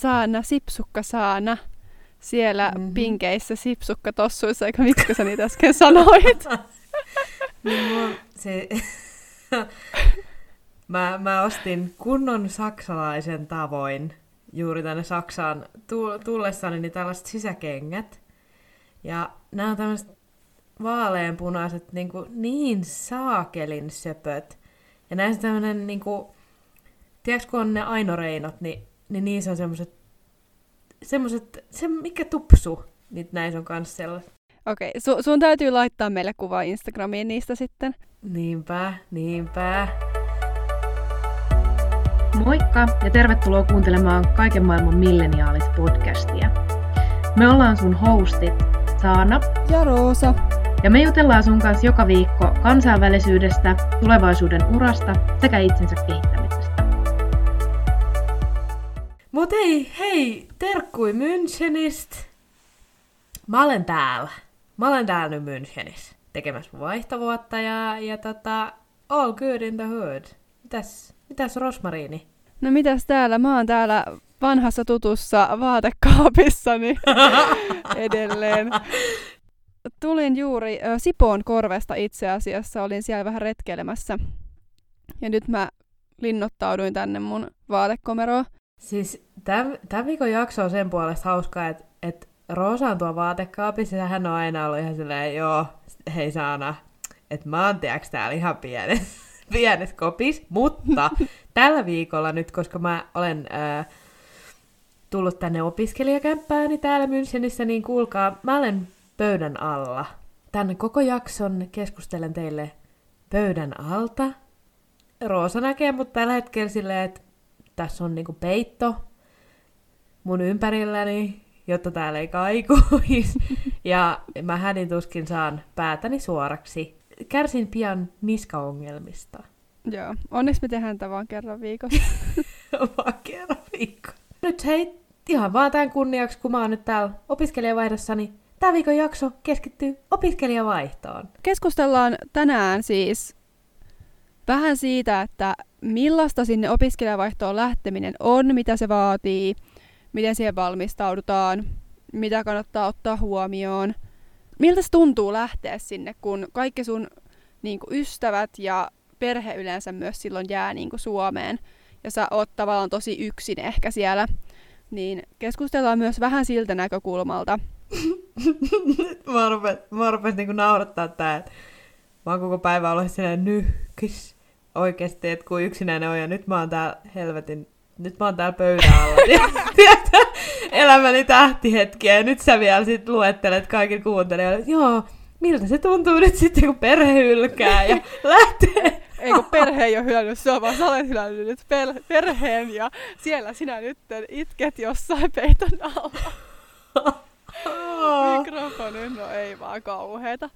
saana, sipsukka saana siellä mm-hmm. pinkeissä sipsukka tossuissa, eikö miksi sä niitä äsken sanoit? niin se... mä, mä ostin kunnon saksalaisen tavoin juuri tänne Saksaan tullessani niin tällaiset sisäkengät. Ja nämä on tämmöiset vaaleanpunaiset niin, kuin, niin saakelin söpöt. Ja näissä tämmöinen, niin kuin, tiedätkö kun on ne ainoreinot, niin, niin niissä on semmoiset, semmoiset, se mikä tupsu, niin näissä on kans sellaiset. Okei, okay, su- sun täytyy laittaa meille kuva Instagramiin niistä sitten. Niinpä, niinpä. Moikka ja tervetuloa kuuntelemaan Kaiken maailman milleniaalis-podcastia. Me ollaan sun hostit Saana ja Roosa. Ja me jutellaan sun kanssa joka viikko kansainvälisyydestä, tulevaisuuden urasta sekä itsensä kehittämisestä. Mut ei, hei, terkkui Münchenistä. Mä olen täällä. Mä olen täällä nyt Münchenissä tekemässä vaihtovuotta ja, ja tota, all good in the hood. Mitäs, mitäs Rosmariini? No mitäs täällä? Mä oon täällä vanhassa tutussa vaatekaapissani edelleen. Tulin juuri äh, Sipoon korvesta itse asiassa, olin siellä vähän retkeilemässä. Ja nyt mä linnoittauduin tänne mun vaatekomeroon. Siis tämän viikon jakso on sen puolesta hauskaa, että et Roosa on tuo vaatekaapissa ja hän on aina ollut ihan silleen, joo, hei Saana, että mä oon tiiäks täällä ihan pienet, pienet kopis, mutta tällä viikolla nyt, koska mä olen äh, tullut tänne opiskelijakämppääni täällä Münchenissä, niin kuulkaa, mä olen pöydän alla. Tänne koko jakson keskustelen teille pöydän alta. Roosa näkee mut tällä hetkellä silleen, että tässä on niinku peitto mun ympärilläni, jotta täällä ei kaikuisi. ja mä hänin tuskin saan päätäni suoraksi. Kärsin pian niskaongelmista. Joo, onneksi me tehdään tätä vaan kerran viikossa. vaan kerran viikossa. Nyt hei, ihan vaan tämän kunniaksi, kun mä oon nyt täällä opiskelijavaihdossani, Tämä viikon jakso keskittyy opiskelijavaihtoon. Keskustellaan tänään siis vähän siitä, että millaista sinne opiskelijavaihtoon lähteminen on, mitä se vaatii, miten siihen valmistaudutaan, mitä kannattaa ottaa huomioon. Miltä se tuntuu lähteä sinne, kun kaikki sun niin kuin, ystävät ja perhe yleensä myös silloin jää niin kuin, Suomeen ja sä oot tavallaan tosi yksin ehkä siellä. Niin keskustellaan myös vähän siltä näkökulmalta, mä rupes, mä niinku naurattaa tää, että mä oon koko päivä ollut silleen nyhkis oikeesti, että kun yksinäinen on ja nyt mä oon täällä helvetin, nyt mä oon täällä pöydän alla. Tiedätkö, elämäni tähtihetkiä ja nyt sä vielä sit luettelet kaikille kuuntelijoille, että joo, miltä se tuntuu nyt sitten, kun perhe hylkää ja lähtee. Ei kun perhe ei ole hylännyt sua, vaan sä olet hylännyt nyt per- perheen ja siellä sinä nyt itket jossain peiton alla. Mikrofoni, no ei vaan kauheeta.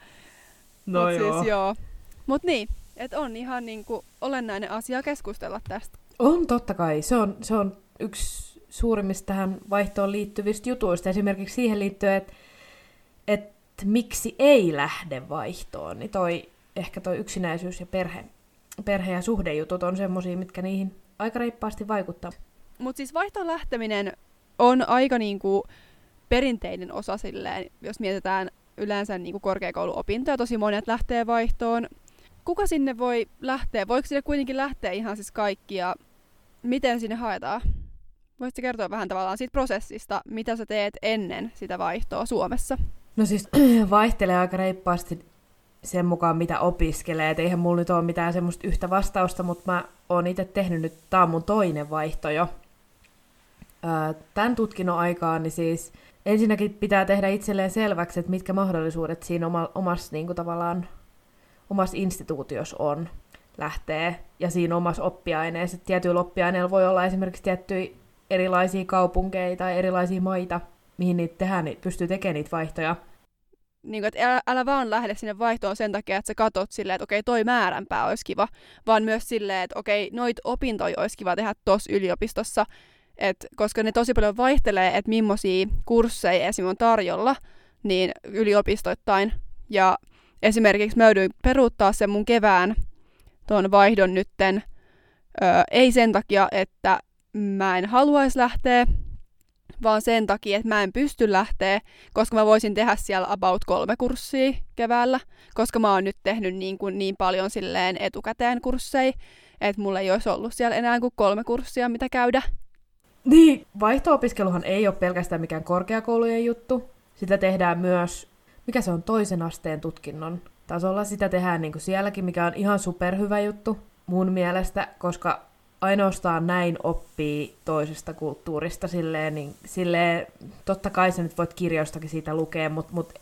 No Mut joo. Siis joo. Mut niin, että on ihan niinku olennainen asia keskustella tästä. On totta kai. Se on, se on yksi suurimmista tähän vaihtoon liittyvistä jutuista. Esimerkiksi siihen liittyen, että et miksi ei lähde vaihtoon. Niin toi, ehkä toi yksinäisyys ja perhe, perhe- ja suhdejutut on semmosia, mitkä niihin aika reippaasti vaikuttaa. Mutta siis vaihtoon lähteminen on aika niinku perinteinen osa silleen, jos mietitään yleensä niin kuin korkeakouluopintoja, tosi monet lähtee vaihtoon. Kuka sinne voi lähteä? Voiko sinne kuitenkin lähteä ihan siis kaikki ja miten sinne haetaan? Voisitko kertoa vähän tavallaan siitä prosessista, mitä sä teet ennen sitä vaihtoa Suomessa? No siis vaihtelee aika reippaasti sen mukaan, mitä opiskelee. Et eihän mulla nyt ole mitään semmoista yhtä vastausta, mutta mä oon itse tehnyt nyt, tää on mun toinen vaihto jo. Tämän tutkinnon aikaan, niin siis ensinnäkin pitää tehdä itselleen selväksi, että mitkä mahdollisuudet siinä oma, omassa, niin kuin tavallaan, omassa instituutiossa on lähtee, ja siinä omassa oppiaineessa. Tietyillä oppiaineilla voi olla esimerkiksi tiettyjä erilaisia kaupunkeja tai erilaisia maita, mihin niitä tehdään, niin pystyy tekemään niitä vaihtoja. Niin kuin, että älä, älä vaan lähde sinne vaihtoon sen takia, että sä katot silleen, että okei, toi määränpää olisi kiva, vaan myös silleen, että okei, noit opintoja olisi kiva tehdä tuossa yliopistossa, et koska ne tosi paljon vaihtelee, että millaisia kursseja esim. on tarjolla, niin yliopistoittain. Ja esimerkiksi mä joudun peruuttaa sen mun kevään tuon vaihdon nytten, ö, ei sen takia, että mä en haluaisi lähteä, vaan sen takia, että mä en pysty lähteä, koska mä voisin tehdä siellä about kolme kurssia keväällä, koska mä oon nyt tehnyt niin, kuin niin paljon silleen etukäteen kursseja, että mulla ei olisi ollut siellä enää kuin kolme kurssia, mitä käydä. Niin, vaihto-opiskeluhan ei ole pelkästään mikään korkeakoulujen juttu. Sitä tehdään myös, mikä se on, toisen asteen tutkinnon tasolla. Sitä tehdään niin kuin sielläkin, mikä on ihan superhyvä juttu mun mielestä, koska ainoastaan näin oppii toisesta kulttuurista silleen, niin silleen, totta kai sä nyt voit kirjoistakin siitä lukea, mutta mut,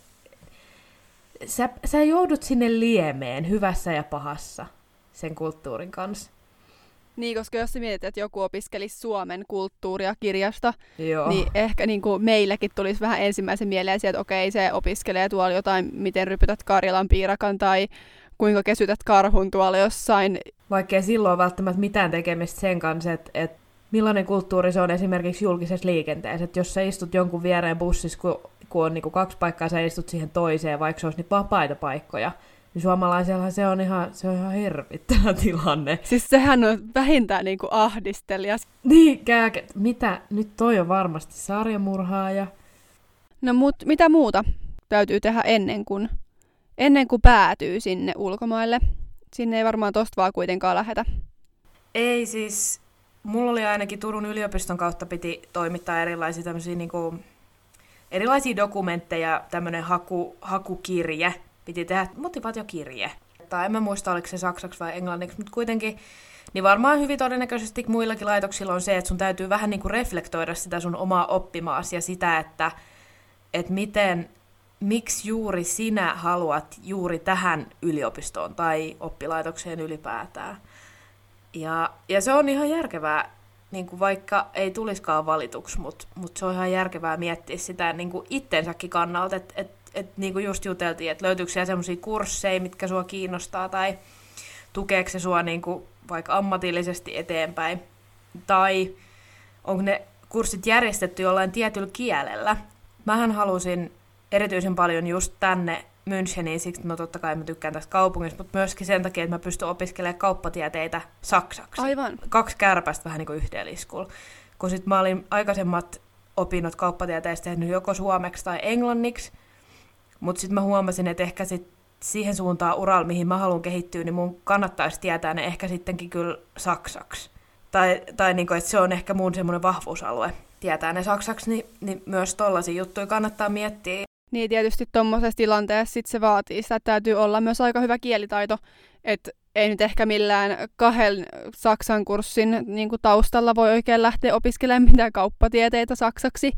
sä, sä joudut sinne liemeen hyvässä ja pahassa sen kulttuurin kanssa. Niin, koska jos mietit, että joku opiskelisi Suomen kulttuuria kirjasta, Joo. niin ehkä niin kuin meillekin tulisi vähän ensimmäisen mieleen sieltä, että okei, se opiskelee tuolla jotain, miten rypytät Karjalan piirakan tai kuinka kesytät karhun tuolla jossain. Vaikkei silloin välttämättä mitään tekemistä sen kanssa, että, että millainen kulttuuri se on esimerkiksi julkisessa liikenteessä. Että jos sä istut jonkun viereen bussissa, kun, kun on niin kuin kaksi paikkaa, sä istut siihen toiseen, vaikka se olisi niitä vapaita paikkoja, niin suomalaisella se on ihan, se on ihan hirvittävä tilanne. Siis sehän on vähintään niin kuin ahdistelias. Niin, kääke, mitä? Nyt toi on varmasti sarjamurhaaja. No mut mitä muuta täytyy tehdä ennen kuin, ennen kuin päätyy sinne ulkomaille? Sinne ei varmaan tosta vaan kuitenkaan lähetä. Ei siis, mulla oli ainakin Turun yliopiston kautta piti toimittaa erilaisia tämmöisiä niinku, erilaisia dokumentteja, tämmöinen haku, hakukirje, piti tehdä motivaatiokirje. Tai en mä muista, oliko se saksaksi vai englanniksi, mutta kuitenkin, niin varmaan hyvin todennäköisesti muillakin laitoksilla on se, että sun täytyy vähän niin kuin reflektoida sitä sun omaa oppimaasi ja sitä, että, että miten, miksi juuri sinä haluat juuri tähän yliopistoon tai oppilaitokseen ylipäätään. Ja, ja se on ihan järkevää, niin kuin vaikka ei tuliskaan valituksi, mutta mut se on ihan järkevää miettiä sitä niin kuin itsensäkin kannalta, että et, et, niin kuin just juteltiin, että löytyykö siellä sellaisia kursseja, mitkä sua kiinnostaa, tai tukeeko se sua niin kuin vaikka ammatillisesti eteenpäin, tai onko ne kurssit järjestetty jollain tietyllä kielellä. Mähän halusin erityisen paljon just tänne Müncheniin, siksi no totta kai mä tykkään tästä kaupungista, mutta myöskin sen takia, että mä pystyn opiskelemaan kauppatieteitä saksaksi. Aivan. Kaksi kärpästä vähän niin kuin yhteen liskulla. Kun sit mä olin aikaisemmat opinnot kauppatieteistä tehnyt joko suomeksi tai englanniksi, mutta sitten mä huomasin, että ehkä sit siihen suuntaan uralla, mihin mä haluan kehittyä, niin mun kannattaisi tietää ne ehkä sittenkin kyllä saksaksi. Tai, tai niin kuin, että se on ehkä mun semmoinen vahvuusalue. Tietää ne saksaksi, niin, niin myös tollaisia juttuja kannattaa miettiä. Niin tietysti tuommoisessa tilanteessa sit se vaatii sitä, että täytyy olla myös aika hyvä kielitaito, että ei nyt ehkä millään kahden saksan kurssin niin kuin taustalla voi oikein lähteä opiskelemaan mitään kauppatieteitä saksaksi.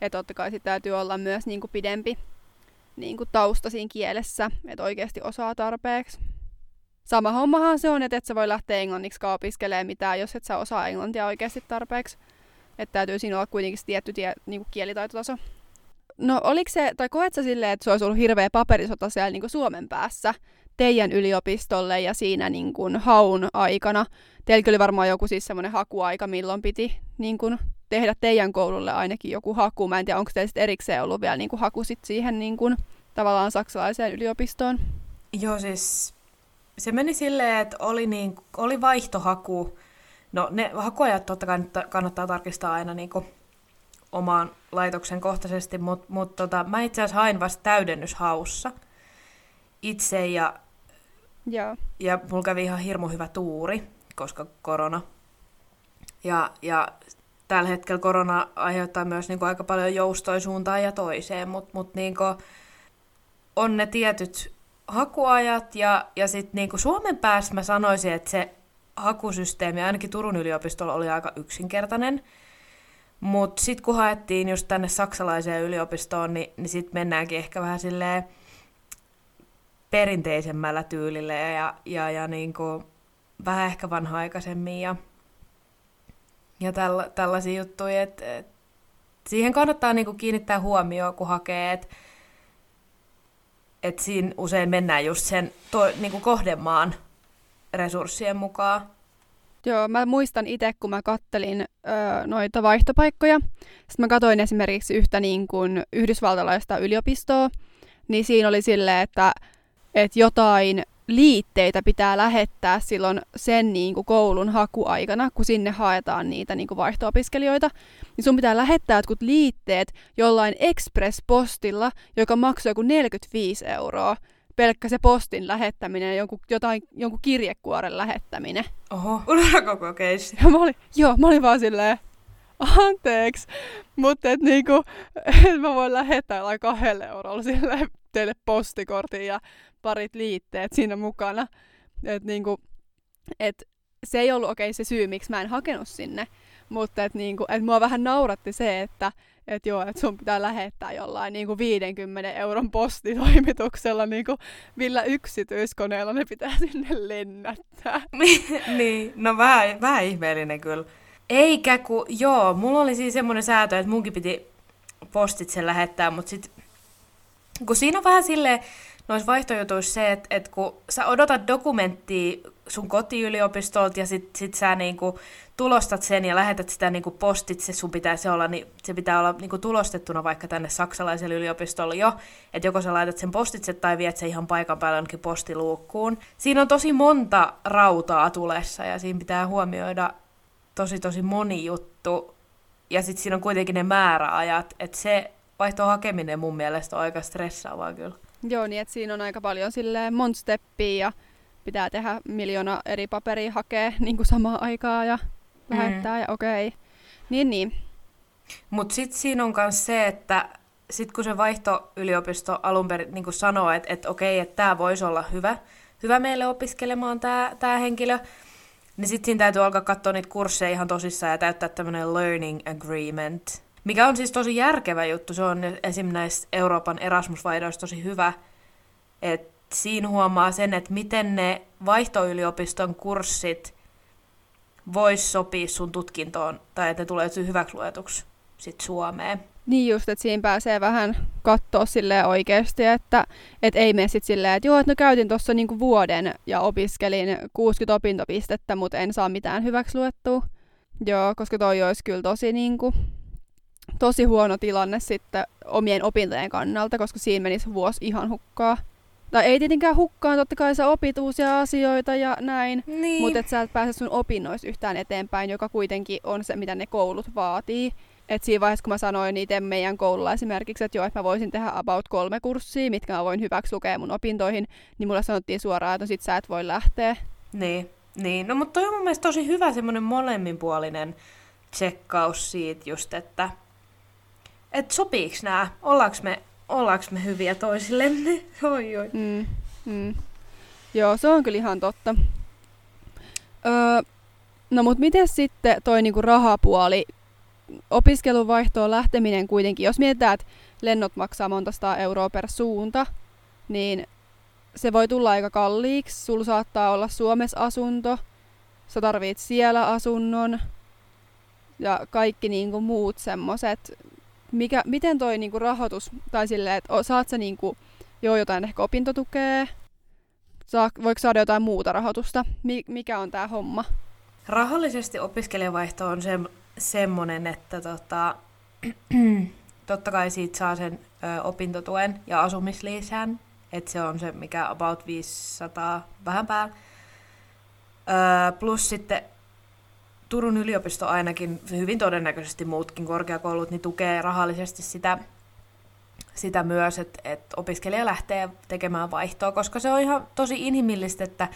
Että totta kai sit täytyy olla myös niin kuin pidempi niin kuin tausta siinä kielessä, että oikeasti osaa tarpeeksi. Sama hommahan se on, että et sä voi lähteä englanniksi opiskelemaan mitään, jos et sä osaa englantia oikeasti tarpeeksi. Että täytyy siinä olla kuitenkin tietty tie, niin kuin kielitaitotaso. No oliko se, tai koet sä silleen, että se olisi ollut hirveä paperisota siellä niin kuin Suomen päässä teidän yliopistolle ja siinä niin kuin haun aikana? Teillä oli varmaan joku siis semmoinen hakuaika, milloin piti niin kuin tehdä teidän koululle ainakin joku haku. Mä en tiedä, onko teillä erikseen ollut vielä niin kuin haku sit siihen niin kuin, tavallaan saksalaiseen yliopistoon? Joo, siis se meni silleen, että oli, niin, oli vaihtohaku. No ne hakuajat totta kai kannattaa tarkistaa aina niin kuin omaan laitoksen kohtaisesti, mutta mut tota, mä itse asiassa hain vasta täydennyshaussa itse ja, Joo. ja mulla kävi ihan hirmu hyvä tuuri, koska korona. Ja, ja tällä hetkellä korona aiheuttaa myös niin kuin, aika paljon joustoja suuntaan ja toiseen, mutta mut, niin on ne tietyt hakuajat ja, ja sitten niin Suomen päässä mä sanoisin, että se hakusysteemi ainakin Turun yliopistolla oli aika yksinkertainen. Mutta sitten kun haettiin just tänne saksalaiseen yliopistoon, niin, niin sitten mennäänkin ehkä vähän silleen perinteisemmällä tyylillä ja, ja, ja niin kuin vähän ehkä vanha-aikaisemmin ja, ja tälla, tällaisia juttuja, että et, siihen kannattaa niin kuin kiinnittää huomioon, kun hakee, että et siinä usein mennään just sen to, niin kuin kohdemaan resurssien mukaan. Joo, mä muistan itse, kun mä kattelin öö, noita vaihtopaikkoja. Sitten mä katsoin esimerkiksi yhtä niin kuin yhdysvaltalaista yliopistoa, niin siinä oli silleen, että, että jotain liitteitä pitää lähettää silloin sen niin kuin koulun hakuaikana, kun sinne haetaan niitä niin kuin vaihto-opiskelijoita, niin sun pitää lähettää jotkut liitteet jollain express-postilla, joka maksaa joku 45 euroa. Pelkkä se postin lähettäminen, jonkun, jotain, jonkun kirjekuoren lähettäminen. Oho, unohda koko keissi. Ja mä olin, joo, mä olin vaan silleen, anteeksi, mutta et niinku, et mä voin lähettää jollain kahdelle eurolla sille teille postikortin ja parit liitteet siinä mukana. Et niinku, et se ei ollut okei okay, se syy, miksi mä en hakenut sinne, mutta et niinku, et mua vähän nauratti se, että et joo, että sun pitää lähettää jollain niinku 50 euron postitoimituksella, niinku millä yksityiskoneella ne pitää sinne lennättää. niin, no vähän, vähän ihmeellinen kyllä. Eikä ku, joo, mulla oli siis semmoinen säätö, että munkin piti postitse lähettää, mutta sit kun siinä on vähän silleen, noissa vaihtojutuissa se, että, että kun sä odotat dokumenttia sun kotiyliopistolta ja sit, sit sä niinku tulostat sen ja lähetät sitä niinku postitse, sun pitää se olla, niin se pitää olla niinku tulostettuna vaikka tänne saksalaiselle yliopistolle jo, että joko sä laitat sen postitse tai viet se ihan paikan päälle jonnekin postiluukkuun. Siinä on tosi monta rautaa tulessa ja siinä pitää huomioida tosi tosi moni juttu. Ja sitten siinä on kuitenkin ne määräajat, että se vaihtoa hakeminen mun mielestä on aika stressaavaa kyllä. Joo, niin että siinä on aika paljon silleen monta steppiä ja pitää tehdä miljoona eri paperia hakea niin kuin samaan aikaa ja lähettää mm. ja okei. Okay. Niin, niin. Mutta sitten siinä on myös se, että sit kun se vaihtoyliopisto alun perin niin sanoo, että et okei, että tämä voisi olla hyvä, hyvä meille opiskelemaan tämä henkilö, niin sitten siinä täytyy alkaa katsoa niitä kursseja ihan tosissaan ja täyttää tämmöinen learning agreement, mikä on siis tosi järkevä juttu. Se on esim. näissä Euroopan Erasmus-vaihdoissa tosi hyvä, että siinä huomaa sen, että miten ne vaihtoyliopiston kurssit vois sopia sun tutkintoon, tai että ne tulee hyväksi luetuksi sit Suomeen. Niin just, että siinä pääsee vähän katsoa sille oikeasti, että et ei mene sitten silleen, että joo, että no käytin tuossa niinku vuoden ja opiskelin 60 opintopistettä, mutta en saa mitään hyväksi luettua. Joo, koska toi olisi kyllä tosi, niinku, tosi huono tilanne sitten omien opintojen kannalta, koska siinä menisi vuosi ihan hukkaa. Tai ei tietenkään hukkaan, totta kai sä opit uusia asioita ja näin, niin. mutta et sä et pääse sun opinnoissa yhtään eteenpäin, joka kuitenkin on se, mitä ne koulut vaatii. Et siinä vaiheessa, kun mä sanoin itse meidän koululla esimerkiksi, että joo, että mä voisin tehdä about kolme kurssia, mitkä mä voin hyväksi lukea mun opintoihin, niin mulle sanottiin suoraan, että no sit sä et voi lähteä. Niin, niin. no mutta toi on mun mielestä tosi hyvä semmoinen molemminpuolinen tsekkaus siitä just, että et sopiiks nää, ollaanko me, ollaanko me hyviä toisillemme, oi oi. Mm, mm. Joo, se on kyllä ihan totta. Öö, no mut miten sitten toi niinku rahapuoli, opiskeluvaihtoon lähteminen kuitenkin, jos mietitään, että lennot maksaa monta sataa euroa per suunta, niin se voi tulla aika kalliiksi. Sulla saattaa olla Suomessa asunto, sä tarvit siellä asunnon ja kaikki niinku muut semmoset. Mikä, miten toi niinku rahoitus, tai silleen, että saat sä niinku, joo jotain ehkä opintotukea, saa, voiko saada jotain muuta rahoitusta? Mikä on tämä homma? Rahallisesti opiskelijavaihto on se, semmoinen, että tota, totta kai siitä saa sen ö, opintotuen ja asumislisän, että se on se, mikä about 500 vähän päällä. Plus sitten Turun yliopisto ainakin, hyvin todennäköisesti muutkin korkeakoulut, niin tukee rahallisesti sitä, sitä myös, että, että opiskelija lähtee tekemään vaihtoa, koska se on ihan tosi inhimillistä, että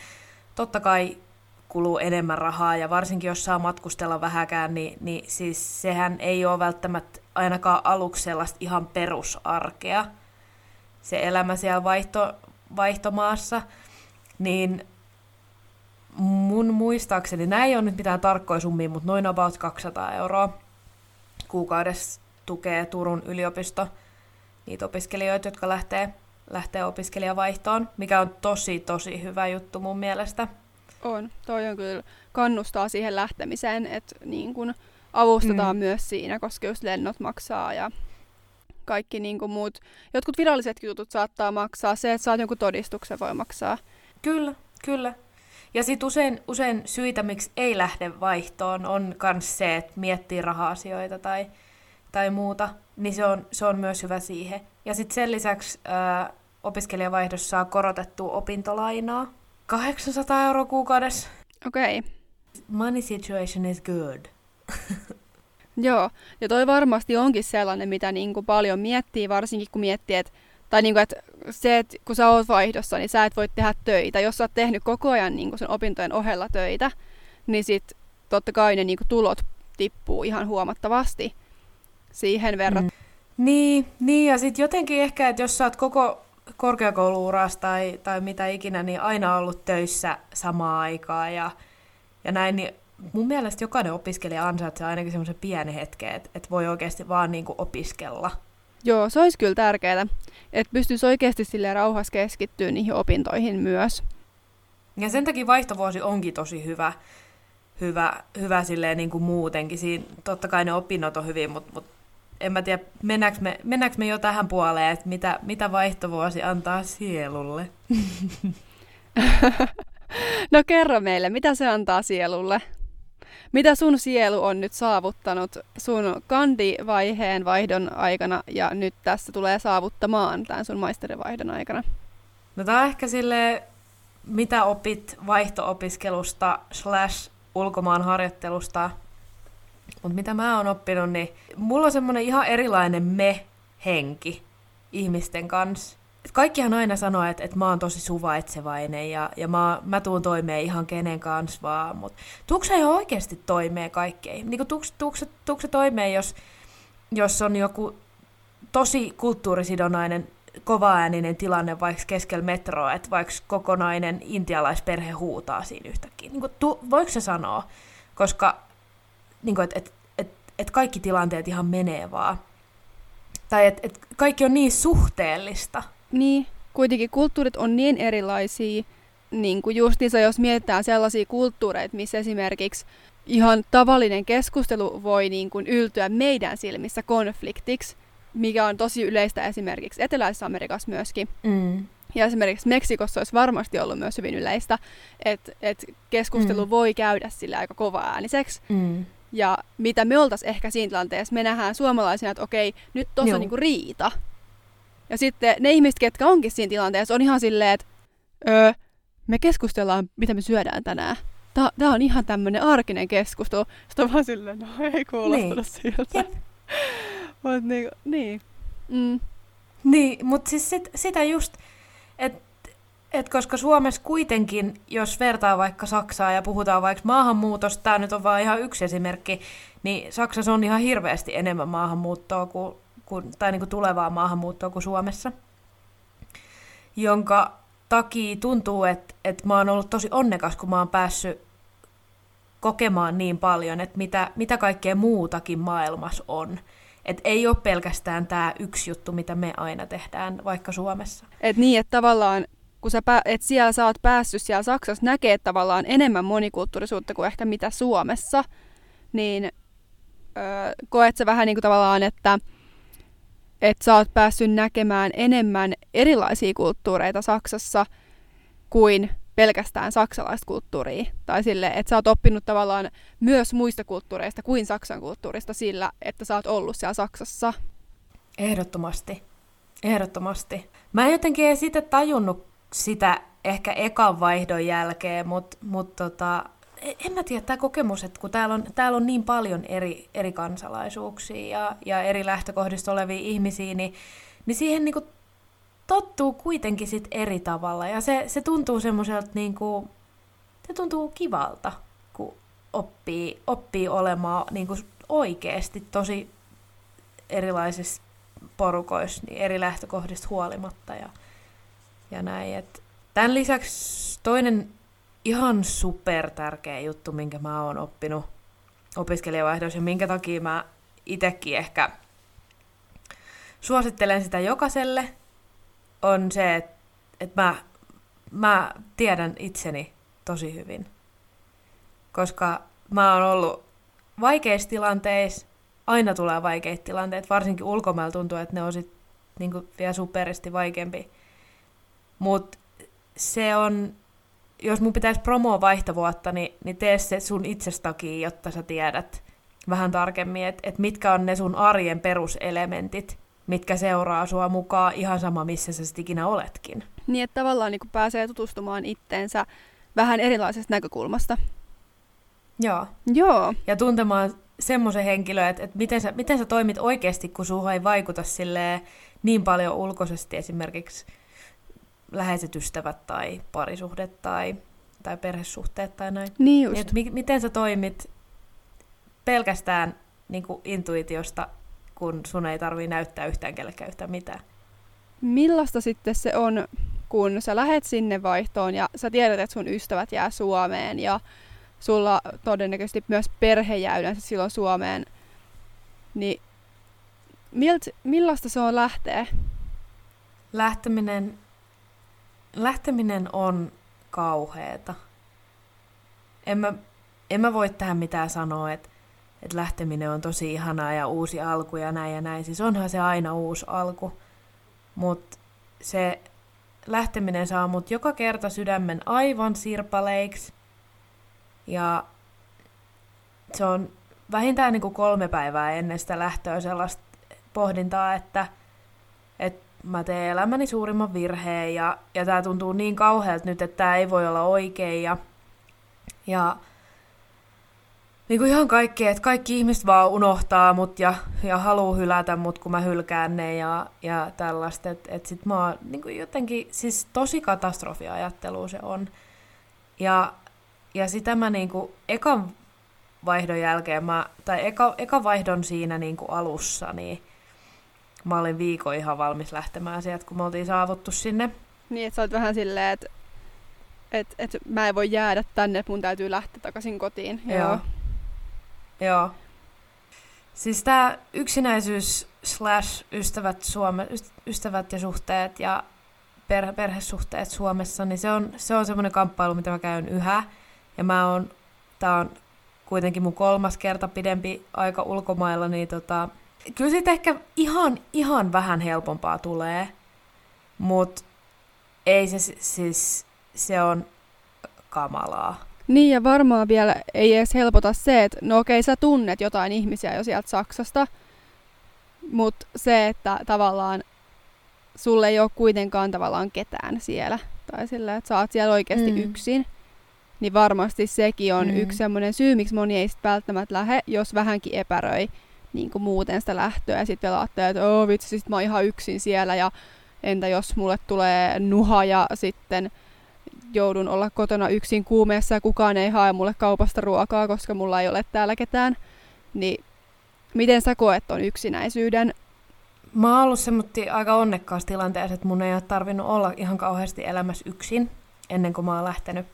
totta kai kuluu enemmän rahaa ja varsinkin jos saa matkustella vähäkään, niin, niin siis sehän ei ole välttämättä ainakaan aluksi sellaista ihan perusarkea, se elämä siellä vaihto, vaihtomaassa, niin mun muistaakseni, nämä ei ole nyt mitään tarkkoja summia, mutta noin about 200 euroa kuukaudessa tukee Turun yliopisto niitä opiskelijoita, jotka lähtee, lähtee opiskelijavaihtoon, mikä on tosi, tosi hyvä juttu mun mielestä. On. Toi on kyllä kannustaa siihen lähtemiseen, että niin kun avustetaan mm. myös siinä, koska just lennot maksaa ja kaikki niin kuin muut, jotkut viralliset jutut saattaa maksaa. Se, että saat jonkun todistuksen, voi maksaa. Kyllä, kyllä. Ja sitten usein, usein syitä, miksi ei lähde vaihtoon, on myös se, että miettii raha-asioita tai, tai muuta, niin se on, se on myös hyvä siihen. Ja sitten sen lisäksi ää, opiskelijavaihdossa saa korotettua opintolainaa, 800 euroa kuukaudessa. Okei. Okay. Money situation is good. Joo, ja toi varmasti onkin sellainen, mitä niin kuin paljon miettii, varsinkin kun miettii, että tai niin kuin, että se, että kun sä oot vaihdossa, niin sä et voi tehdä töitä. Jos sä oot tehnyt koko ajan niin sen opintojen ohella töitä, niin sit totta kai ne niin tulot tippuu ihan huomattavasti siihen verran. Mm. Niin, niin, ja sitten jotenkin ehkä, että jos sä oot koko korkeakouluuras tai, tai mitä ikinä, niin aina ollut töissä samaa aikaa ja, ja näin, niin mun mielestä jokainen opiskelija ansaitsee ainakin semmoisen pienen hetken, että, että voi oikeasti vaan niin opiskella. Joo, se olisi kyllä tärkeää, että pystyisi oikeasti sille rauhassa keskittyä niihin opintoihin myös. Ja sen takia vaihtovuosi onkin tosi hyvä, hyvä, hyvä silleen niin kuin muutenkin. Siinä, totta kai ne opinnot on hyvin, mutta, mutta en mä tiedä, mennäänkö me, mennäänkö me jo tähän puoleen, että mitä, mitä vaihtovuosi antaa sielulle? no kerro meille, mitä se antaa sielulle? Mitä sun sielu on nyt saavuttanut sun kandivaiheen vaihdon aikana ja nyt tässä tulee saavuttamaan tämän sun maisterivaihdon aikana? No tää on ehkä sille mitä opit vaihto-opiskelusta slash ulkomaan harjoittelusta. Mutta mitä mä oon oppinut, niin mulla on semmonen ihan erilainen me-henki ihmisten kanssa. Et kaikkihan aina sanoo, että, että mä oon tosi suvaitsevainen ja, ja mä, mä tuun toimeen ihan kenen kanssa vaan, mutta tuuko sä ihan oikeasti toimeen kaikkeen? Niin tuuko se toimeen, jos, jos on joku tosi kulttuurisidonnainen kovaääninen tilanne vaikka keskellä metroa, että vaikka kokonainen intialaisperhe huutaa siinä yhtäkkiä. Niin kuin, tu, voiko se sanoa? Koska niin että et, et, et kaikki tilanteet ihan menee vaan. Tai että et kaikki on niin suhteellista. Niin, kuitenkin kulttuurit on niin erilaisia, niin kuin justiinsa jos mietitään sellaisia kulttuureita, missä esimerkiksi ihan tavallinen keskustelu voi niin kuin yltyä meidän silmissä konfliktiksi, mikä on tosi yleistä esimerkiksi Eteläisessä Amerikassa myöskin. Mm. Ja esimerkiksi Meksikossa olisi varmasti ollut myös hyvin yleistä, että, että keskustelu mm. voi käydä sillä aika kova ääniseksi. Mm. Ja mitä me oltaisiin ehkä siinä tilanteessa, me nähdään suomalaisina, että okei, nyt tuossa on niinku riita. Ja sitten ne ihmiset, ketkä onkin siinä tilanteessa, on ihan silleen, että öö, me keskustellaan, mitä me syödään tänään. Tämä on ihan tämmöinen arkinen keskustelu. Sitten on vaan silleen, no ei kuulostanut niin. siltä. Mut niinku, niin. Mm. Niin, mutta siis sit, sitä just, että et koska Suomessa kuitenkin, jos vertaa vaikka Saksaa ja puhutaan vaikka maahanmuutosta, tämä nyt on vain ihan yksi esimerkki, niin Saksassa on ihan hirveästi enemmän maahanmuuttoa kuin, kuin, tai niin kuin tulevaa maahanmuuttoa kuin Suomessa. Jonka takia tuntuu, että, että mä oon ollut tosi onnekas, kun mä oon päässyt kokemaan niin paljon, että mitä, mitä kaikkea muutakin maailmassa on. Et ei ole pelkästään tämä yksi juttu, mitä me aina tehdään vaikka Suomessa. Et niin, että tavallaan kun sä et siellä sä oot päässyt siellä Saksassa näkee tavallaan enemmän monikulttuurisuutta kuin ehkä mitä Suomessa, niin öö, koet sä vähän niin kuin tavallaan, että et sä oot päässyt näkemään enemmän erilaisia kulttuureita Saksassa kuin pelkästään saksalaista kulttuuria. Tai sille, että sä oot oppinut tavallaan myös muista kulttuureista kuin Saksan kulttuurista sillä, että sä oot ollut siellä Saksassa. Ehdottomasti. Ehdottomasti. Mä en jotenkin sitä tajunnut sitä ehkä ekan vaihdon jälkeen, mutta mut tota, en mä tiedä, tämä kokemus, että kun täällä on, täällä on niin paljon eri, eri kansalaisuuksia ja, ja eri lähtökohdista olevia ihmisiä, niin, niin siihen niinku tottuu kuitenkin sit eri tavalla. Ja se, se tuntuu semmoiselta, niinku, se tuntuu kivalta, kun oppii, oppii olemaan niinku oikeasti tosi erilaisissa porukoissa, niin eri lähtökohdista huolimatta. Ja, ja näin. Et tämän lisäksi toinen ihan super tärkeä juttu, minkä mä oon oppinut opiskelijavaihdossa ja minkä takia mä itsekin ehkä suosittelen sitä jokaiselle, on se, että et mä, mä tiedän itseni tosi hyvin. Koska mä oon ollut vaikeissa tilanteissa, aina tulee vaikeita tilanteita, varsinkin ulkomailla tuntuu, että ne on sit niinku vielä superisti vaikeampi mutta se on, jos mun pitäisi promoa vaihtovuotta, niin, niin tee se sun itsestäkin, jotta sä tiedät vähän tarkemmin, että et mitkä on ne sun arjen peruselementit, mitkä seuraa sua mukaan ihan sama, missä sä sit ikinä oletkin. Niin, että tavallaan niin pääsee tutustumaan itteensä vähän erilaisesta näkökulmasta. Joo. Joo. Ja tuntemaan semmoisen henkilön, että, että miten, sä, miten sä toimit oikeasti, kun sulla ei vaikuta niin paljon ulkoisesti esimerkiksi läheiset ystävät tai parisuhdet tai, tai perhesuhteet tai näin. Niin just. Et mi- miten sä toimit pelkästään niin kuin intuitiosta, kun sun ei tarvii näyttää yhtään kellekään yhtään mitään. Millaista sitten se on, kun sä lähet sinne vaihtoon ja sä tiedät, että sun ystävät jää Suomeen ja sulla todennäköisesti myös perhe jää yleensä silloin Suomeen, niin milt, millaista se on lähteä? Lähteminen, lähteminen on kauheeta. En mä, en mä voi tähän mitään sanoa, että, että lähteminen on tosi ihanaa ja uusi alku ja näin ja näin. Siis onhan se aina uusi alku, mutta se lähteminen saa mut joka kerta sydämen aivan sirpaleiksi. Ja se on vähintään niin kuin kolme päivää ennen sitä lähtöä sellaista pohdintaa, että, että mä teen elämäni suurimman virheen ja, ja tämä tuntuu niin kauhealta nyt, että tämä ei voi olla oikein ja, ja niin kuin ihan kaikki, että kaikki ihmiset vaan unohtaa mut ja, ja haluaa hylätä mut, kun mä hylkään ne ja, ja tällaista. Että et sit mä oon niin kuin jotenkin, siis tosi katastrofiajattelu se on. Ja, ja sitä mä niin kuin ekan vaihdon jälkeen, mä, tai eka, eka vaihdon siinä niin kuin alussa, niin mä olin viikon ihan valmis lähtemään sieltä, kun me oltiin saavuttu sinne. Niin, että sä oot vähän silleen, että et, et mä en voi jäädä tänne, että mun täytyy lähteä takaisin kotiin. Joo. Joo. Joo. Siis tämä yksinäisyys slash ystävät, Suome, ystävät ja suhteet ja perhe, perhesuhteet Suomessa, niin se on, se on semmoinen kamppailu, mitä mä käyn yhä. Ja mä oon, tää on kuitenkin mun kolmas kerta pidempi aika ulkomailla, niin tota, kyllä siitä ehkä ihan, ihan vähän helpompaa tulee, mutta ei se siis, se on kamalaa. Niin ja varmaan vielä ei edes helpota se, että no okei sä tunnet jotain ihmisiä jo sieltä Saksasta, mutta se, että tavallaan sulle ei ole kuitenkaan tavallaan ketään siellä, tai sillä, että sä oot siellä oikeasti mm. yksin, niin varmasti sekin on mm. yksi semmoinen syy, miksi moni ei sitten välttämättä lähde, jos vähänkin epäröi niin kuin muuten sitä lähtöä, ja sitten vielä ajattelee, että oh, vitsi, sit mä oon ihan yksin siellä, ja entä jos mulle tulee nuha, ja sitten joudun olla kotona yksin kuumeessa ja kukaan ei hae mulle kaupasta ruokaa, koska mulla ei ole täällä ketään. Niin miten sä koet ton yksinäisyyden? Mä oon ollut semmoinen aika onnekkaassa tilanteessa, että mun ei ole tarvinnut olla ihan kauheasti elämässä yksin ennen kuin mä oon lähtenyt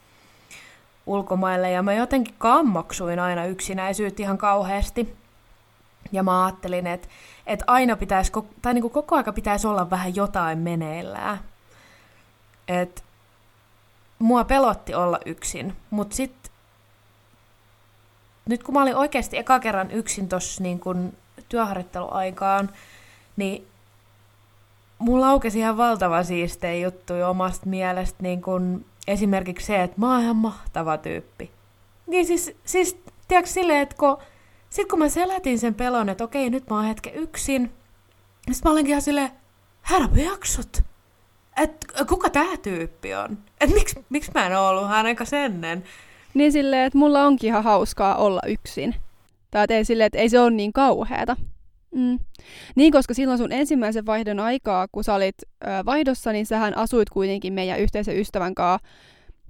ulkomaille. Ja mä jotenkin kammaksuin aina yksinäisyyttä ihan kauheasti. Ja mä ajattelin, että, että aina pitäisi, tai niin kuin koko aika pitäisi olla vähän jotain meneillään. Että mua pelotti olla yksin, mutta sitten nyt kun mä olin oikeasti eka kerran yksin tuossa niin kun työharjoitteluaikaan, niin mulla laukesi ihan valtava siistejä juttuja omasta mielestä, niin kun esimerkiksi se, että mä oon ihan mahtava tyyppi. Niin siis, siis tiedätkö silleen, että kun, sit kun mä selätin sen pelon, että okei, nyt mä oon hetken yksin, sitten mä olinkin ihan silleen, herra jaksot että kuka tämä tyyppi on? Että miksi, miksi mä en ollut hänen kanssa ennen? Niin silleen, että mulla onkin ihan hauskaa olla yksin. Tai että ei silleen, että ei se ole niin kauheata. Mm. Niin, koska silloin sun ensimmäisen vaihdon aikaa, kun sä olit ö, vaihdossa, niin sähän asuit kuitenkin meidän yhteisen ystävän kanssa,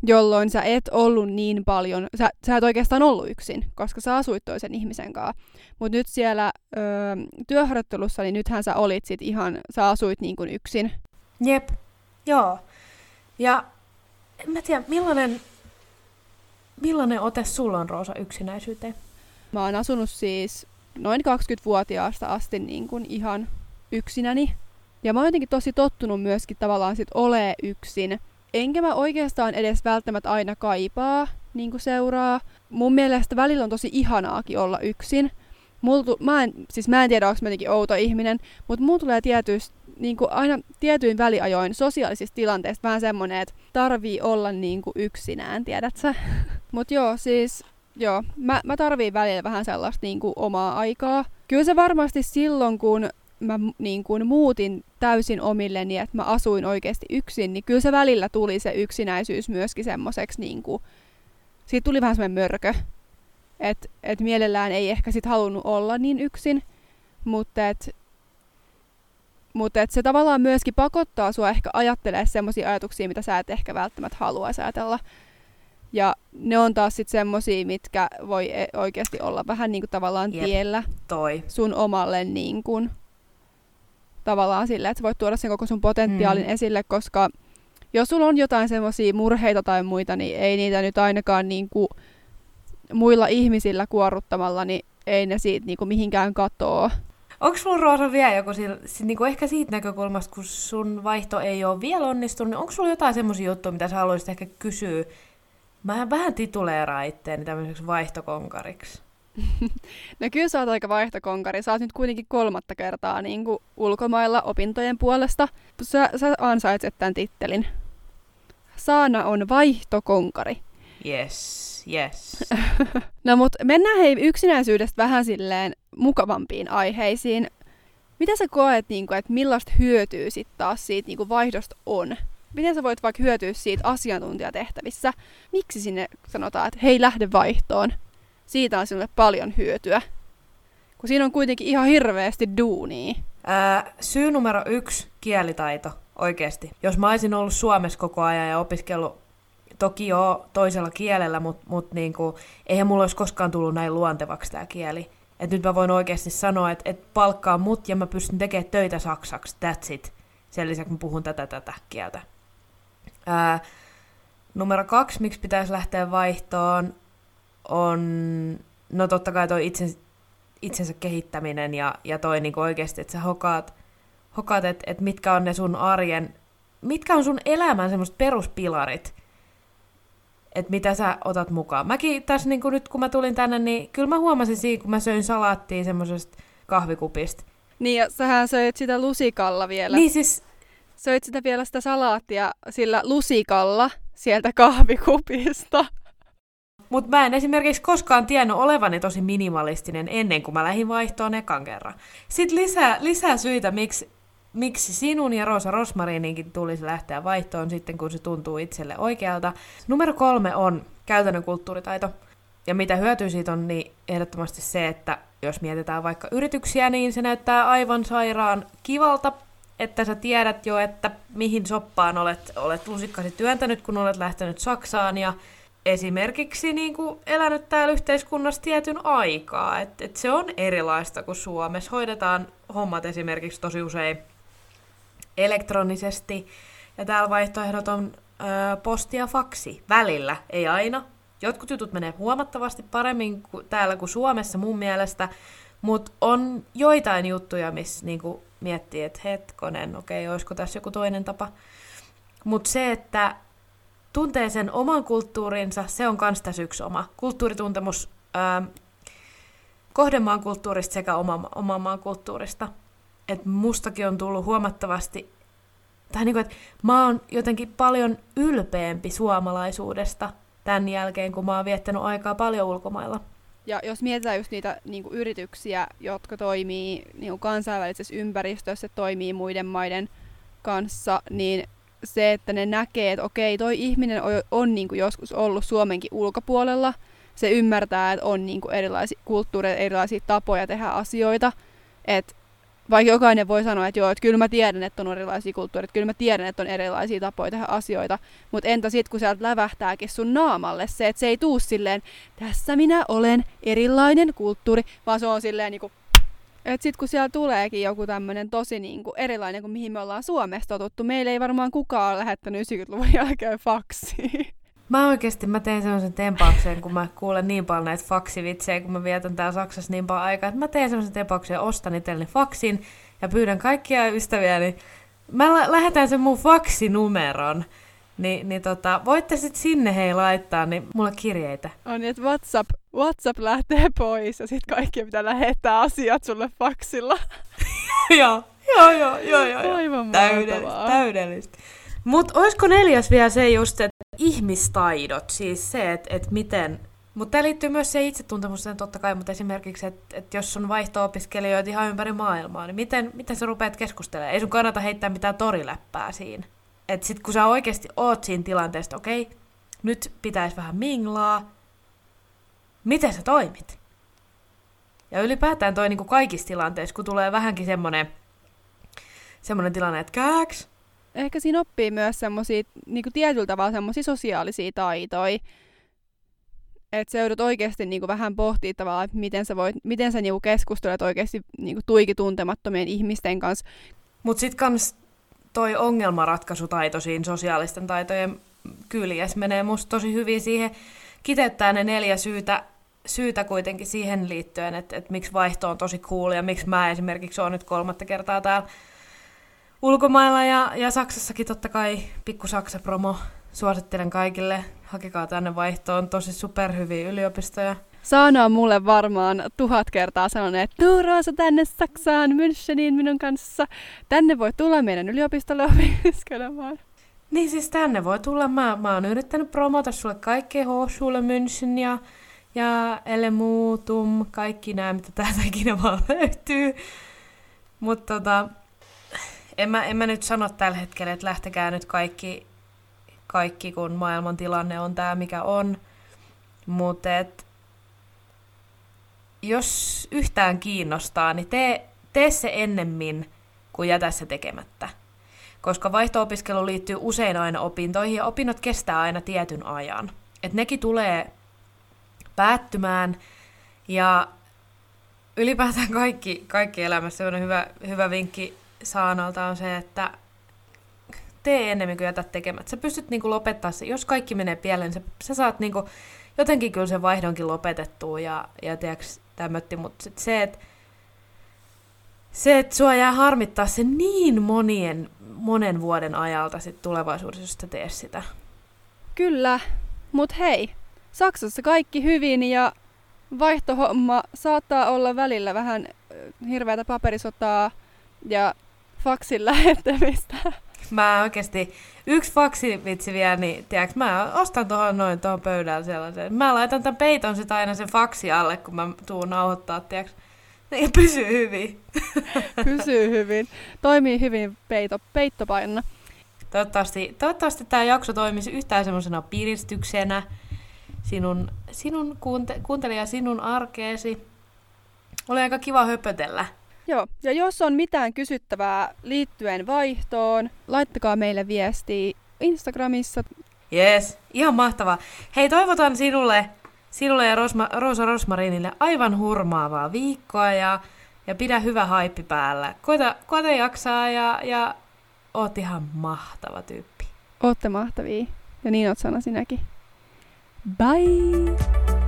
jolloin sä et ollut niin paljon, sä, sä et oikeastaan ollut yksin, koska sä asuit toisen ihmisen kanssa. Mutta nyt siellä ö, työharjoittelussa, niin nythän sä olit sit ihan, sä asuit niin kuin yksin. Jep, Joo. Ja en mä tiedä, millainen, millainen ote sulla on Roosa yksinäisyyteen? Mä oon asunut siis noin 20-vuotiaasta asti niin kuin ihan yksinäni. Ja mä oon jotenkin tosi tottunut myöskin tavallaan sit olee yksin. Enkä mä oikeastaan edes välttämättä aina kaipaa niin kuin seuraa. Mun mielestä välillä on tosi ihanaakin olla yksin. Multu, mä, en, siis mä en tiedä, onko mä jotenkin outo ihminen, mutta mulla tulee tietysti niin kuin aina tietyin väliajoin sosiaalisista tilanteista vähän semmoinen, että tarvii olla niin kuin yksinään, tiedät sä? Mut joo, siis joo, mä, mä tarviin välillä vähän sellaista niin kuin omaa aikaa. Kyllä se varmasti silloin, kun mä niin kuin muutin täysin omilleni, että mä asuin oikeasti yksin, niin kyllä se välillä tuli se yksinäisyys myöskin semmoiseksi, niin kuin, siitä tuli vähän semmoinen mörkö, että et mielellään ei ehkä sit halunnut olla niin yksin, mutta et, mutta et se tavallaan myöskin pakottaa sua ehkä ajattelemaan semmoisia ajatuksia, mitä sä et ehkä välttämättä halua ajatella. Ja ne on taas sitten semmosia, mitkä voi e- oikeasti olla vähän niin kuin tavallaan Jep. tiellä Toi. sun omalle niin kuin, tavallaan sille, että sä voit tuoda sen koko sun potentiaalin Mm. esille, koska jos sulla on jotain semmoisia murheita tai muita, niin ei niitä nyt ainakaan niin kuin muilla ihmisillä kuorruttamalla, niin ei ne siitä niin kuin mihinkään katoa. Onko sulla Roosa vielä joku, niinku ehkä siitä näkökulmasta, kun sun vaihto ei ole vielä onnistunut, niin onko sulla jotain semmoisia juttuja, mitä sä haluaisit ehkä kysyä? Mä vähän tituleeraan itteeni tämmöiseksi vaihtokonkariksi. No kyllä sä oot aika vaihtokonkari. Sä oot nyt kuitenkin kolmatta kertaa niin kuin ulkomailla opintojen puolesta. Sä, sä ansaitset tämän tittelin. Saana on vaihtokonkari. Yes, yes. No mut mennään hei yksinäisyydestä vähän silleen mukavampiin aiheisiin. Mitä sä koet, niin kuin, että millaista hyötyä sit taas siitä niin kuin vaihdosta on? Miten sä voit vaikka hyötyä siitä asiantuntijatehtävissä? Miksi sinne sanotaan, että hei lähde vaihtoon? Siitä on sinulle paljon hyötyä. Kun siinä on kuitenkin ihan hirveästi duunia. Ää, syy numero yksi, kielitaito, oikeasti. Jos mä olisin ollut Suomessa koko ajan ja opiskellut toki jo toisella kielellä, mutta mut niinku, eihän mulla olisi koskaan tullut näin luontevaksi tämä kieli. Et nyt mä voin oikeasti sanoa, että et palkkaa mut ja mä pystyn tekemään töitä saksaksi, that's it. Sen lisäksi mä puhun tätä tätä kieltä. Ää, numero kaksi, miksi pitäisi lähteä vaihtoon, on no totta kai toi itse, itsensä kehittäminen ja, ja toi niinku oikeasti, että sä hokaat, hokaat että et mitkä on ne sun arjen, mitkä on sun elämän semmoiset peruspilarit, että mitä sä otat mukaan. Mäkin tässä niinku nyt kun mä tulin tänne, niin kyllä mä huomasin siinä, kun mä söin salaattia semmoisesta kahvikupista. Niin ja sähän söit sitä lusikalla vielä. Niin siis, Söit sitä vielä sitä salaattia sillä lusikalla sieltä kahvikupista. Mutta mä en esimerkiksi koskaan tiennyt olevani tosi minimalistinen ennen kuin mä lähdin vaihtoon ekan kerran. Sitten lisää, lisää syitä, miksi, miksi sinun ja Rosa Rosmarininkin tulisi lähteä vaihtoon sitten, kun se tuntuu itselle oikealta. Numero kolme on käytännön kulttuuritaito. Ja mitä hyötyä siitä on, niin ehdottomasti se, että jos mietitään vaikka yrityksiä, niin se näyttää aivan sairaan kivalta, että sä tiedät jo, että mihin soppaan olet, olet lusikkasi työntänyt, kun olet lähtenyt Saksaan ja esimerkiksi niin kuin elänyt täällä yhteiskunnassa tietyn aikaa. Et, et se on erilaista kuin Suomessa. Hoidetaan hommat esimerkiksi tosi usein elektronisesti. Ja täällä vaihtoehdot on ö, posti ja faksi välillä, ei aina. Jotkut jutut menee huomattavasti paremmin kuin täällä kuin Suomessa mun mielestä, mutta on joitain juttuja, missä niinku miettii, että hetkonen, okei, olisiko tässä joku toinen tapa. Mutta se, että tuntee sen oman kulttuurinsa, se on kans tässä yksi oma kulttuurituntemus ää, kohdemaan kulttuurista sekä oman, oman maan kulttuurista. Et mustakin on tullut huomattavasti, tai niinku, että mä oon jotenkin paljon ylpeämpi suomalaisuudesta tämän jälkeen, kun mä oon viettänyt aikaa paljon ulkomailla. Ja jos mietitään just niitä niin kuin yrityksiä, jotka toimii niin kuin kansainvälisessä ympäristössä, toimii muiden maiden kanssa, niin se, että ne näkee, että okei, toi ihminen on, on niin kuin joskus ollut Suomenkin ulkopuolella, se ymmärtää, että on niin kuin erilaisia kulttuureja, erilaisia tapoja tehdä asioita, että vaikka jokainen voi sanoa, että joo, että kyllä mä tiedän, että on erilaisia kulttuureita, kyllä mä tiedän, että on erilaisia tapoja tehdä asioita, mutta entä sitten, kun sieltä lävähtääkin sun naamalle se, että se ei tuu silleen, tässä minä olen erilainen kulttuuri, vaan se on silleen niinku, että sitten kun siellä tuleekin joku tämmöinen tosi niinku erilainen kuin mihin me ollaan Suomessa totuttu, meillä ei varmaan kukaan ole lähettänyt 90-luvun jälkeen faksia. Mä oikeasti mä teen sellaisen tempauksen, kun mä kuulen niin paljon näitä faksivitsejä, kun mä vietän täällä Saksassa niin paljon aikaa, että mä teen sellaisen tempauksen ostan itselleni faksin ja pyydän kaikkia ystäviäni. Mä lä- lähetän sen mun faksinumeron. Ni, niin tota, voitte sitten sinne hei laittaa, niin mulla kirjeitä. On niin, että WhatsApp, WhatsApp lähtee pois ja sitten kaikki pitää lähettää asiat sulle faksilla. joo, joo, joo, joo, joo. Aivan Täydellistä, täydellistä. Mutta olisiko neljäs vielä se just, että ihmistaidot, siis se, että et miten, Mutta tämä liittyy myös se itsetuntemukseen totta kai, mutta esimerkiksi, että et jos on vaihto-opiskelijoita ihan ympäri maailmaa, niin miten, miten sä rupeat keskustelemaan? Ei sun kannata heittää mitään toriläppää siinä. Että sit kun sä oikeasti oot siinä tilanteessa, okei, okay, nyt pitäisi vähän minglaa, miten sä toimit? Ja ylipäätään toi niin kuin kaikissa tilanteissa, kun tulee vähänkin semmoinen semmoinen tilanne, että kääks. Ehkä siinä oppii myös semmoisia niin tietyllä tavalla semmoisia sosiaalisia taitoja, että sä joudut oikeasti niin kuin vähän pohtia tavallaan, että miten sä, voit, miten sä niin kuin keskustelet oikeasti niin kuin tuiki tuntemattomien ihmisten kanssa. Mutta sitten kans toi ongelmanratkaisutaito siinä sosiaalisten taitojen kyljessä menee musta tosi hyvin siihen, kiteyttää ne neljä syytä, syytä kuitenkin siihen liittyen, että, että miksi vaihto on tosi cool ja miksi mä esimerkiksi oon nyt kolmatta kertaa täällä ulkomailla ja, ja Saksassakin totta kai pikku Saksa-promo. Suosittelen kaikille, hakekaa tänne vaihtoon, tosi superhyviä yliopistoja. Saana on mulle varmaan tuhat kertaa sanonut, että tuu Roosa tänne Saksaan, Müncheniin minun kanssa. Tänne voi tulla meidän yliopistolle opiskelemaan. Niin siis tänne voi tulla. Mä, mä oon yrittänyt promota sulle kaikkea Hochschule München ja, ja Elemutum, kaikki nämä, mitä täältä ikinä vaan löytyy. Mutta tota, en mä, en mä nyt sano tällä hetkellä, että lähtekää nyt kaikki, kaikki kun maailman tilanne on tämä, mikä on. Mutta jos yhtään kiinnostaa, niin tee, tee se ennemmin kuin jätä se tekemättä. Koska vaihto-opiskelu liittyy usein aina opintoihin ja opinnot kestää aina tietyn ajan. Et nekin tulee päättymään ja ylipäätään kaikki, kaikki elämässä on hyvä, hyvä vinkki Saanalta on se, että tee enemmän kuin jätät tekemättä. Sä pystyt niinku lopettaa se, jos kaikki menee pieleen, sä, sä saat niinku jotenkin kyllä sen vaihdonkin lopetettua ja, ja tiiäks, tämmötti, mutta sit se, että se, että sua jää harmittaa se niin monien, monen vuoden ajalta sit tulevaisuudessa, jos sä tee sitä. Kyllä, mutta hei, Saksassa kaikki hyvin ja vaihtohomma saattaa olla välillä vähän hirveätä paperisotaa ja faksin lähettämistä. Mä oikeasti, yksi faksivitsi vielä, niin tiedätkö, mä ostan tuohon noin tuohon pöydällä sellaisen. Mä laitan tämän peiton sit aina sen faksi alle, kun mä tuun nauhoittaa, tiedätkö. Ja pysyy hyvin. pysyy hyvin. Toimii hyvin peito, peittopainona. Toivottavasti, toivottavasti tämä jakso toimisi yhtään semmoisena piristyksenä sinun, sinun kuunte, kuuntelija sinun arkeesi. Oli aika kiva höpötellä. Joo, ja jos on mitään kysyttävää liittyen vaihtoon, laittakaa meille viestiä Instagramissa. Yes, ihan mahtavaa. Hei, toivotan sinulle, sinulle ja Rosma, Rosa Rosmarinille aivan hurmaavaa viikkoa ja, ja pidä hyvä haippi päällä. Koita, koita jaksaa ja, ja oot ihan mahtava tyyppi. Ootte mahtavia. Ja niin oot sana sinäkin. Bye!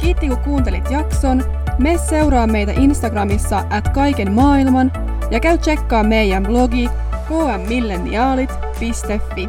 Kiitti kun kuuntelit jakson. Me seuraa meitä Instagramissa at kaiken maailman ja käy tsekkaa meidän blogi kmmilleniaalit.fi.